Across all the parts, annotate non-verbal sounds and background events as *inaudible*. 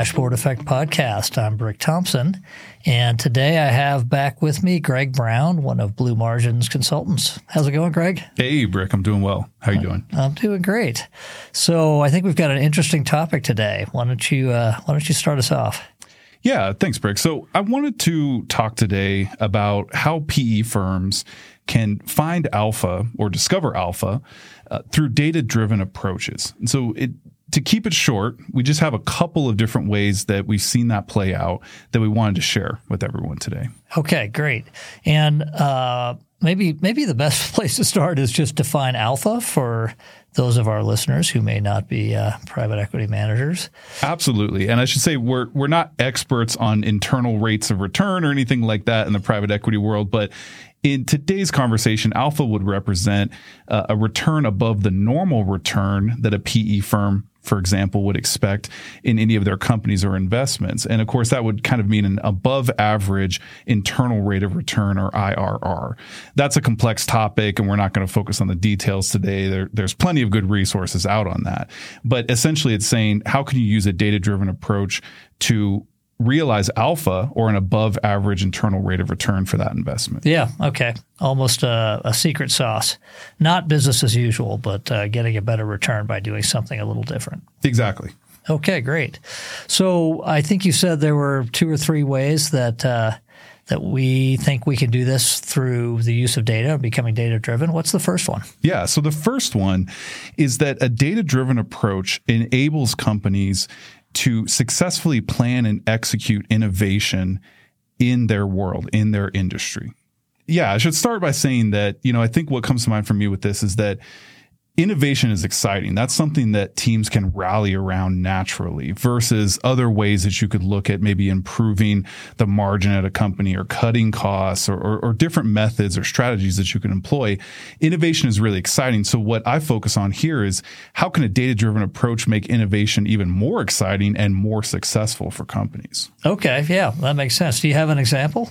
Dashboard Effect podcast. I'm Brick Thompson, and today I have back with me Greg Brown, one of Blue Margins consultants. How's it going, Greg? Hey, Brick. I'm doing well. How are you doing? I'm doing great. So I think we've got an interesting topic today. Why don't you uh, Why don't you start us off? Yeah, thanks, Brick. So I wanted to talk today about how PE firms can find alpha or discover alpha uh, through data driven approaches. And so it to keep it short, we just have a couple of different ways that we've seen that play out that we wanted to share with everyone today. Okay, great. And uh, maybe maybe the best *laughs* place to start is just define alpha for those of our listeners who may not be uh, private equity managers. Absolutely, and I should say we're we're not experts on internal rates of return or anything like that in the private equity world, but in today's conversation, alpha would represent uh, a return above the normal return that a PE firm for example, would expect in any of their companies or investments. And of course, that would kind of mean an above average internal rate of return or IRR. That's a complex topic, and we're not going to focus on the details today. There, there's plenty of good resources out on that. But essentially, it's saying how can you use a data driven approach to realize alpha or an above average internal rate of return for that investment. Yeah. Okay. Almost a, a secret sauce. Not business as usual, but uh, getting a better return by doing something a little different. Exactly. Okay. Great. So I think you said there were two or three ways that. Uh, that we think we can do this through the use of data, becoming data driven. What's the first one? Yeah. So the first one is that a data driven approach enables companies to successfully plan and execute innovation in their world, in their industry. Yeah, I should start by saying that, you know, I think what comes to mind for me with this is that innovation is exciting. That's something that teams can rally around naturally versus other ways that you could look at maybe improving the margin at a company or cutting costs or, or, or, different methods or strategies that you can employ. Innovation is really exciting. So what I focus on here is how can a data driven approach make innovation even more exciting and more successful for companies? Okay. Yeah, that makes sense. Do you have an example?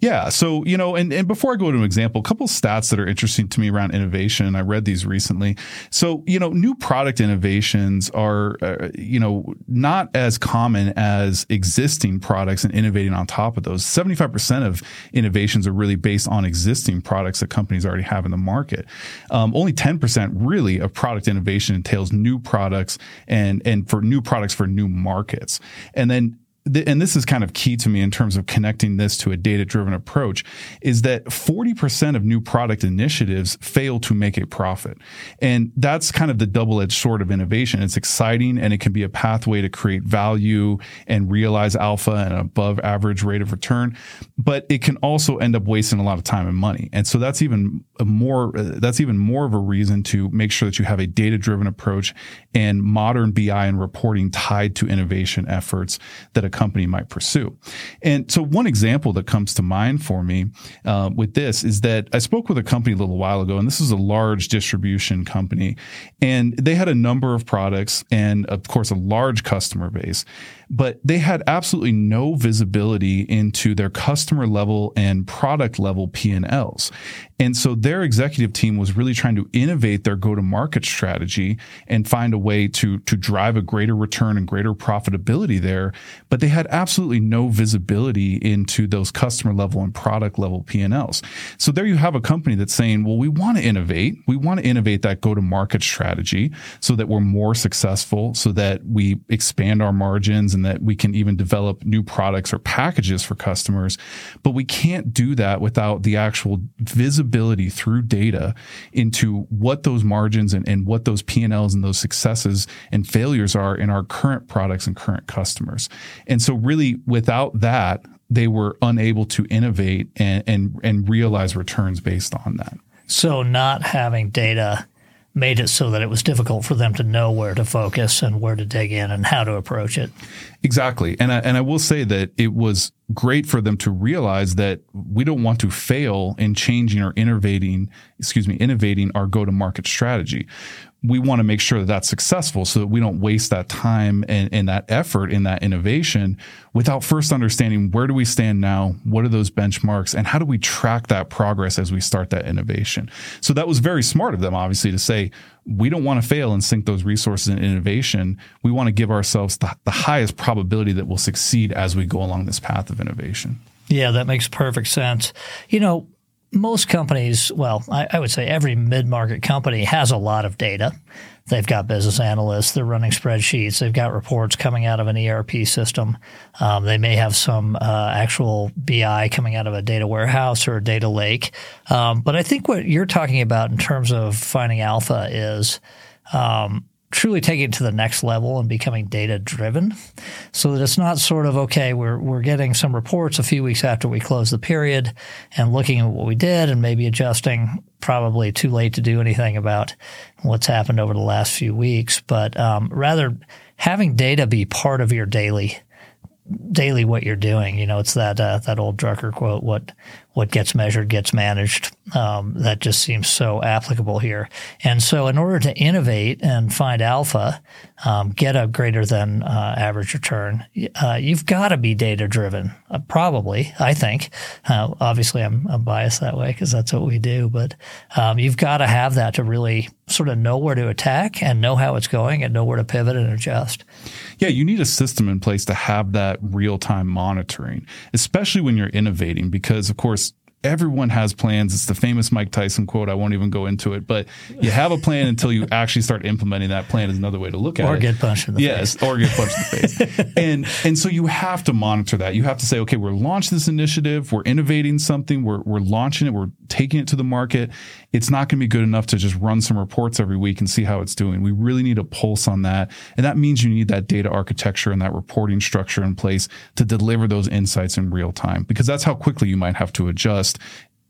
Yeah. So, you know, and, and before I go to an example, a couple stats that are interesting to me around innovation. I read these recently. So, you know, new product innovations are, uh, you know, not as common as existing products and innovating on top of those. 75% of innovations are really based on existing products that companies already have in the market. Um, only 10% really of product innovation entails new products and, and for new products for new markets. And then and this is kind of key to me in terms of connecting this to a data driven approach, is that 40% of new product initiatives fail to make a profit. And that's kind of the double edged sword of innovation. It's exciting and it can be a pathway to create value and realize alpha and above average rate of return, but it can also end up wasting a lot of time and money. And so that's even more, uh, that's even more of a reason to make sure that you have a data driven approach and modern BI and reporting tied to innovation efforts that company might pursue. And so, one example that comes to mind for me uh, with this is that I spoke with a company a little while ago, and this is a large distribution company, and they had a number of products and, of course, a large customer base but they had absolutely no visibility into their customer level and product level P&Ls. And so their executive team was really trying to innovate their go to market strategy and find a way to, to drive a greater return and greater profitability there. But they had absolutely no visibility into those customer level and product level P&Ls. So there you have a company that's saying, well, we want to innovate. We want to innovate that go to market strategy so that we're more successful, so that we expand our margins and that we can even develop new products or packages for customers. But we can't do that without the actual visibility through data into what those margins and, and what those P&Ls and those successes and failures are in our current products and current customers. And so really without that, they were unable to innovate and, and, and realize returns based on that. So not having data made it so that it was difficult for them to know where to focus and where to dig in and how to approach it. Exactly. And I, and I will say that it was great for them to realize that we don't want to fail in changing or innovating, excuse me, innovating our go to market strategy we want to make sure that that's successful so that we don't waste that time and, and that effort in that innovation without first understanding where do we stand now? What are those benchmarks? And how do we track that progress as we start that innovation? So that was very smart of them, obviously, to say, we don't want to fail and sink those resources in innovation. We want to give ourselves the, the highest probability that we'll succeed as we go along this path of innovation. Yeah, that makes perfect sense. You know, most companies, well, I, I would say every mid market company has a lot of data. They've got business analysts, they're running spreadsheets, they've got reports coming out of an ERP system. Um, they may have some uh, actual BI coming out of a data warehouse or a data lake. Um, but I think what you're talking about in terms of finding alpha is um, truly taking it to the next level and becoming data driven so that it's not sort of okay we're we're getting some reports a few weeks after we close the period and looking at what we did and maybe adjusting probably too late to do anything about what's happened over the last few weeks but um, rather having data be part of your daily daily what you're doing. You know, it's that uh, that old Drucker quote: "What what gets measured gets managed." Um, that just seems so applicable here. And so, in order to innovate and find alpha, um, get a greater than uh, average return, uh, you've got to be data driven. Uh, probably, I think. Uh, obviously, I'm, I'm, biased that way because that's what we do. But um, you've got to have that to really sort of know where to attack and know how it's going and know where to pivot and adjust. Yeah, you need a system in place to have that real time monitoring, especially when you're innovating, because of course, everyone has plans. It's the famous Mike Tyson quote. I won't even go into it, but you have a plan until you actually start implementing that plan is another way to look at or it. Or get punched in the yes, face. or get punched in the face. *laughs* and and so you have to monitor that. You have to say, okay, we're launching this initiative, we're innovating something, we're we're launching it, we're taking it to the market. It's not going to be good enough to just run some reports every week and see how it's doing. We really need a pulse on that. And that means you need that data architecture and that reporting structure in place to deliver those insights in real time because that's how quickly you might have to adjust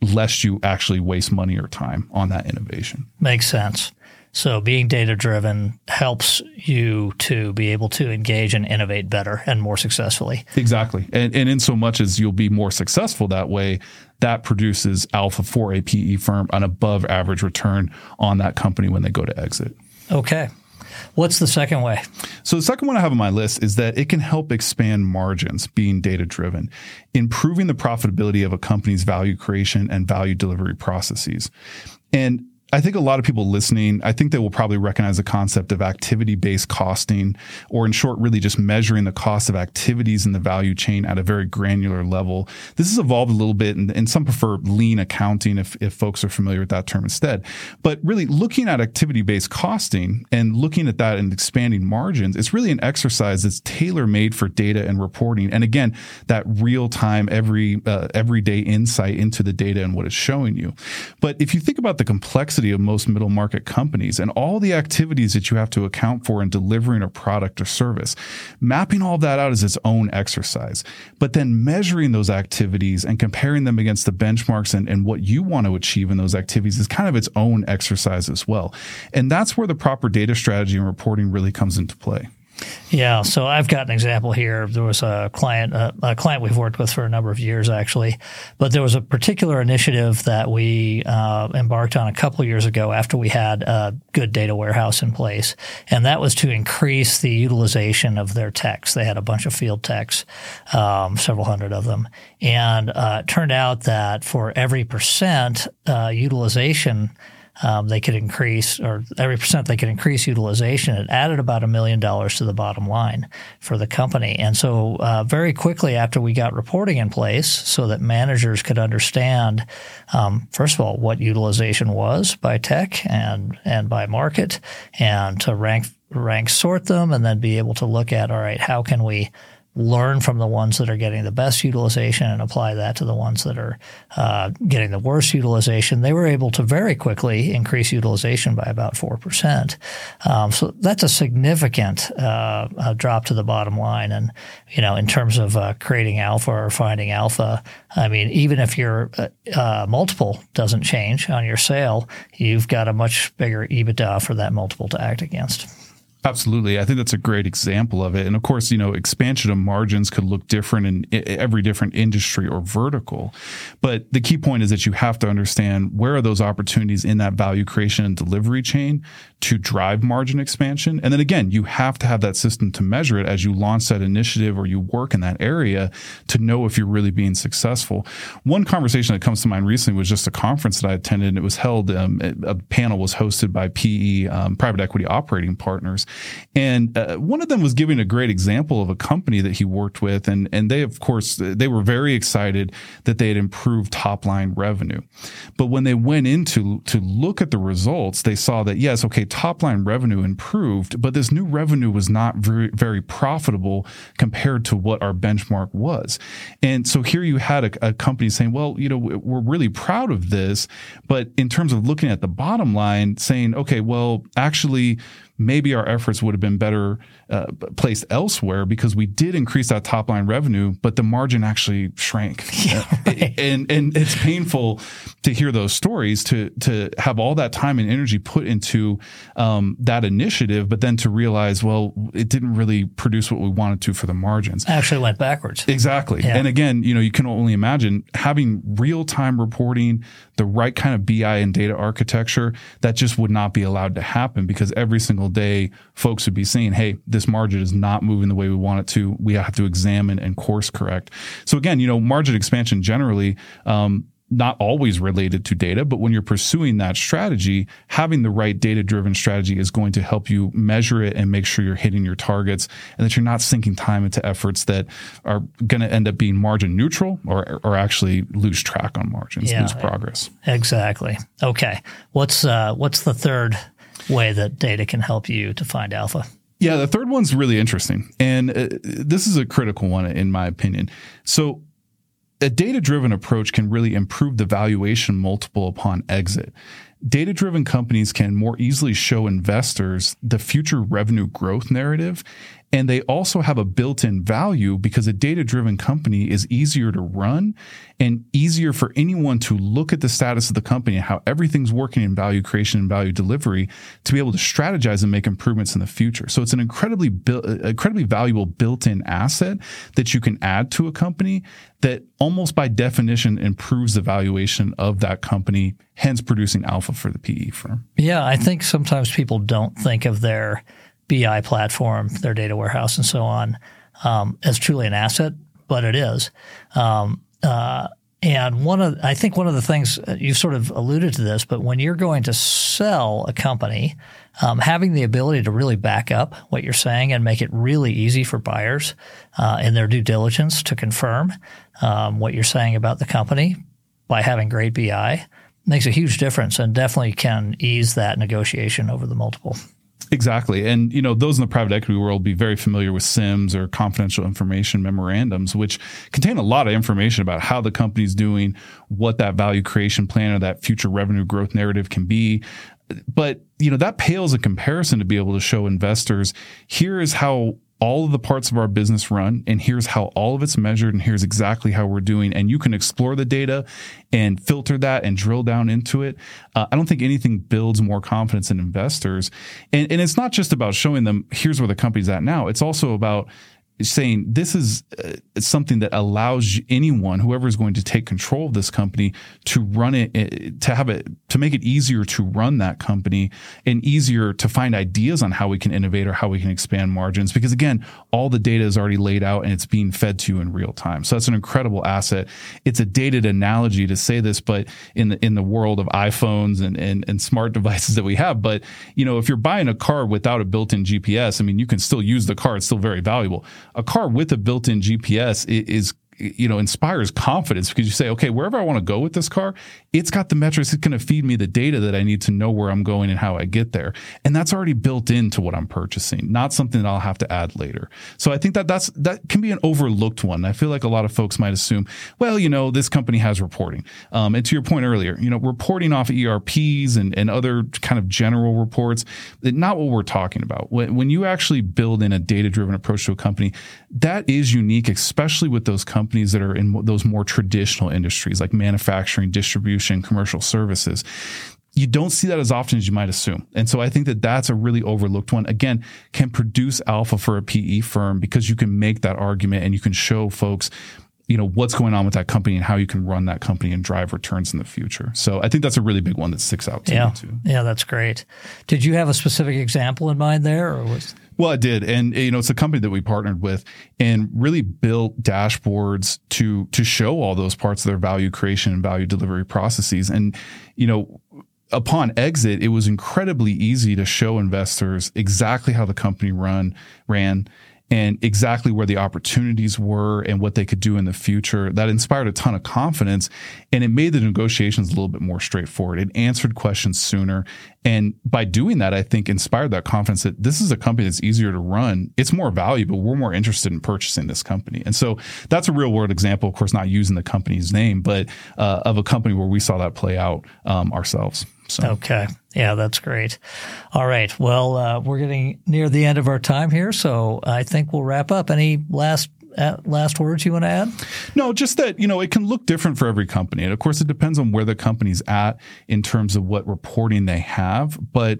lest you actually waste money or time on that innovation. Makes sense. So being data driven helps you to be able to engage and innovate better and more successfully. Exactly. And, and in so much as you'll be more successful that way, that produces alpha for a PE firm, an above average return on that company when they go to exit. Okay. What's the second way? So the second one I have on my list is that it can help expand margins being data driven, improving the profitability of a company's value creation and value delivery processes. And I think a lot of people listening, I think they will probably recognize the concept of activity based costing, or in short, really just measuring the cost of activities in the value chain at a very granular level. This has evolved a little bit, and, and some prefer lean accounting if, if folks are familiar with that term instead. But really looking at activity based costing and looking at that and expanding margins, it's really an exercise that's tailor made for data and reporting. And again, that real time, every, uh, everyday insight into the data and what it's showing you. But if you think about the complexity complexity of most middle market companies and all the activities that you have to account for in delivering a product or service. Mapping all that out is its own exercise, but then measuring those activities and comparing them against the benchmarks and, and what you want to achieve in those activities is kind of its own exercise as well. And that's where the proper data strategy and reporting really comes into play. Yeah, so I've got an example here. There was a client, a, a, client we've worked with for a number of years, actually, but there was a particular initiative that we uh, embarked on a couple years ago after we had a good data warehouse in place, and that was to increase the utilization of their techs. They had a bunch of field techs, um, several hundred of them, and uh, it turned out that for every percent uh, utilization um, they could increase, or every percent they could increase utilization. It added about a million dollars to the bottom line for the company. And so, uh, very quickly after we got reporting in place, so that managers could understand, um, first of all, what utilization was by tech and and by market, and to rank rank sort them, and then be able to look at, all right, how can we learn from the ones that are getting the best utilization and apply that to the ones that are uh, getting the worst utilization, they were able to very quickly increase utilization by about 4%. Um, so that's a significant uh, drop to the bottom line. And, you know, in terms of uh, creating alpha or finding alpha, I mean, even if your uh, uh, multiple doesn't change on your sale, you've got a much bigger EBITDA for that multiple to act against. Absolutely. I think that's a great example of it. And of course, you know, expansion of margins could look different in every different industry or vertical. But the key point is that you have to understand where are those opportunities in that value creation and delivery chain to drive margin expansion. And then again, you have to have that system to measure it as you launch that initiative or you work in that area to know if you're really being successful. One conversation that comes to mind recently was just a conference that I attended and it was held, um, a panel was hosted by PE, um, private equity operating partners. And uh, one of them was giving a great example of a company that he worked with. And, and they, of course, they were very excited that they had improved top line revenue. But when they went into to look at the results, they saw that, yes, okay, top line revenue improved, but this new revenue was not very, very profitable compared to what our benchmark was. And so here you had a, a company saying, well, you know, we're really proud of this. But in terms of looking at the bottom line, saying, okay, well, actually, maybe our efforts would have been better uh, placed elsewhere because we did increase that top line revenue, but the margin actually shrank. *laughs* Yeah, right. and and it's painful to hear those stories to to have all that time and energy put into um, that initiative, but then to realize, well, it didn't really produce what we wanted to for the margins. Actually, went backwards. Exactly. Yeah. And again, you know, you can only imagine having real time reporting, the right kind of BI and data architecture that just would not be allowed to happen because every single day folks would be saying, hey, this margin is not moving the way we want it to. We have to examine and course correct. So again, you know, margin expansion generally, um, not always related to data, but when you're pursuing that strategy, having the right data driven strategy is going to help you measure it and make sure you're hitting your targets and that you're not sinking time into efforts that are going to end up being margin neutral or, or actually lose track on margins, yeah, lose progress. Exactly. Okay. What's, uh, what's the third way that data can help you to find alpha? Yeah, the third one's really interesting. And uh, this is a critical one, in my opinion. So, a data driven approach can really improve the valuation multiple upon exit. Data driven companies can more easily show investors the future revenue growth narrative and they also have a built in value because a data driven company is easier to run and easier for anyone to look at the status of the company and how everything's working in value creation and value delivery to be able to strategize and make improvements in the future. So it's an incredibly, incredibly valuable built in asset that you can add to a company that almost by definition improves the valuation of that company, hence producing alpha for the PE firm. Yeah, I think sometimes people don't think of their BI platform, their data warehouse, and so on, um, as truly an asset, but it is. Um, uh, and one of, I think one of the things uh, you sort of alluded to this, but when you're going to sell a company, um, having the ability to really back up what you're saying and make it really easy for buyers uh, in their due diligence to confirm um, what you're saying about the company by having great BI makes a huge difference and definitely can ease that negotiation over the multiple. Exactly. And, you know, those in the private equity world be very familiar with CIMs or confidential information memorandums, which contain a lot of information about how the company's doing, what that value creation plan or that future revenue growth narrative can be. But, you know, that pales in comparison to be able to show investors here is how all of the parts of our business run and here's how all of it's measured and here's exactly how we're doing and you can explore the data and filter that and drill down into it. Uh, i don't think anything builds more confidence in investors. And, and it's not just about showing them here's where the company's at now. It's also about saying this is uh, something that allows anyone, whoever is going to take control of this company, to run it, uh, to have it, to make it easier to run that company and easier to find ideas on how we can innovate or how we can expand margins. Because again, all the data is already laid out and it's being fed to you in real time. So that's an incredible asset. It's a dated analogy to say this, but in the in the world of iPhones and and, and smart *laughs* devices that we have, but you know, if you're buying a car without a built-in GPS, I mean, you can still use the car; it's still very valuable a car with a built-in GPS is you know inspires confidence because you say okay wherever i want to go with this car it's got the metrics it's going to feed me the data that i need to know where i'm going and how i get there. And that's already built into what i'm purchasing not something that i'll have to add later. So i think that that's that can be an overlooked one. I feel like a lot of folks might assume well you know this company has reporting. Um, and to your point earlier you know reporting off erps and, and other kind of general reports not what we're talking about. When, when you actually build in a data driven approach to a company that is unique especially with those companies companies that are in those more traditional industries like manufacturing, distribution, commercial services you don't see that as often as you might assume. And so I think that that's a really overlooked one. Again, can produce alpha for a PE firm because you can make that argument and you can show folks you know what's going on with that company and how you can run that company and drive returns in the future. So I think that's a really big one that sticks out to yeah. me too. Yeah, that's great. Did you have a specific example in mind there, or was? Well, I did, and you know, it's a company that we partnered with and really built dashboards to to show all those parts of their value creation and value delivery processes. And you know, upon exit, it was incredibly easy to show investors exactly how the company run ran and exactly where the opportunities were and what they could do in the future. That inspired a ton of confidence and it made the negotiations a little bit more straightforward. It answered questions sooner. And by doing that, I think inspired that confidence that this is a company that's easier to run. It's more valuable. We're more interested in purchasing this company. And so that's a real world example, of course, not using the company's name, but uh, of a company where we saw that play out um, ourselves. So. Okay. Yeah, that's great. All right. Well, uh, we're getting near the end of our time here, so I think we'll wrap up. Any last Uh, last words you want to add? No, just that, you know, it can look different for every company. And of course, it depends on where the company's at in terms of what reporting they have. But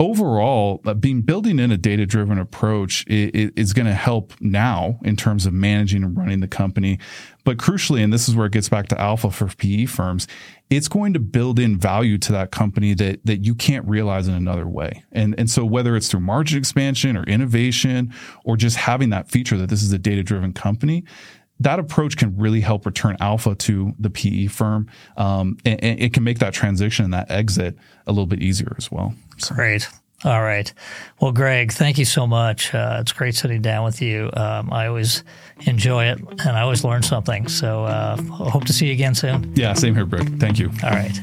overall, uh, being building in a data driven approach is going to help now in terms of managing and running the company. But crucially, and this is where it gets back to alpha for PE firms, it's going to build in value to that company that that you can't realize in another way. And and so whether it's through margin expansion or innovation or just having that feature that this is a data driven company, that approach can really help return alpha to the PE firm. Um, and, and, it can make that transition and that exit a little bit easier as well. So. Great. All right. Well, Greg, thank you so much. Uh, it's great sitting down with you. Um, I always enjoy it and I always learn something. So uh, hope to see you again soon. Yeah, same here, Brick. Thank you. All right.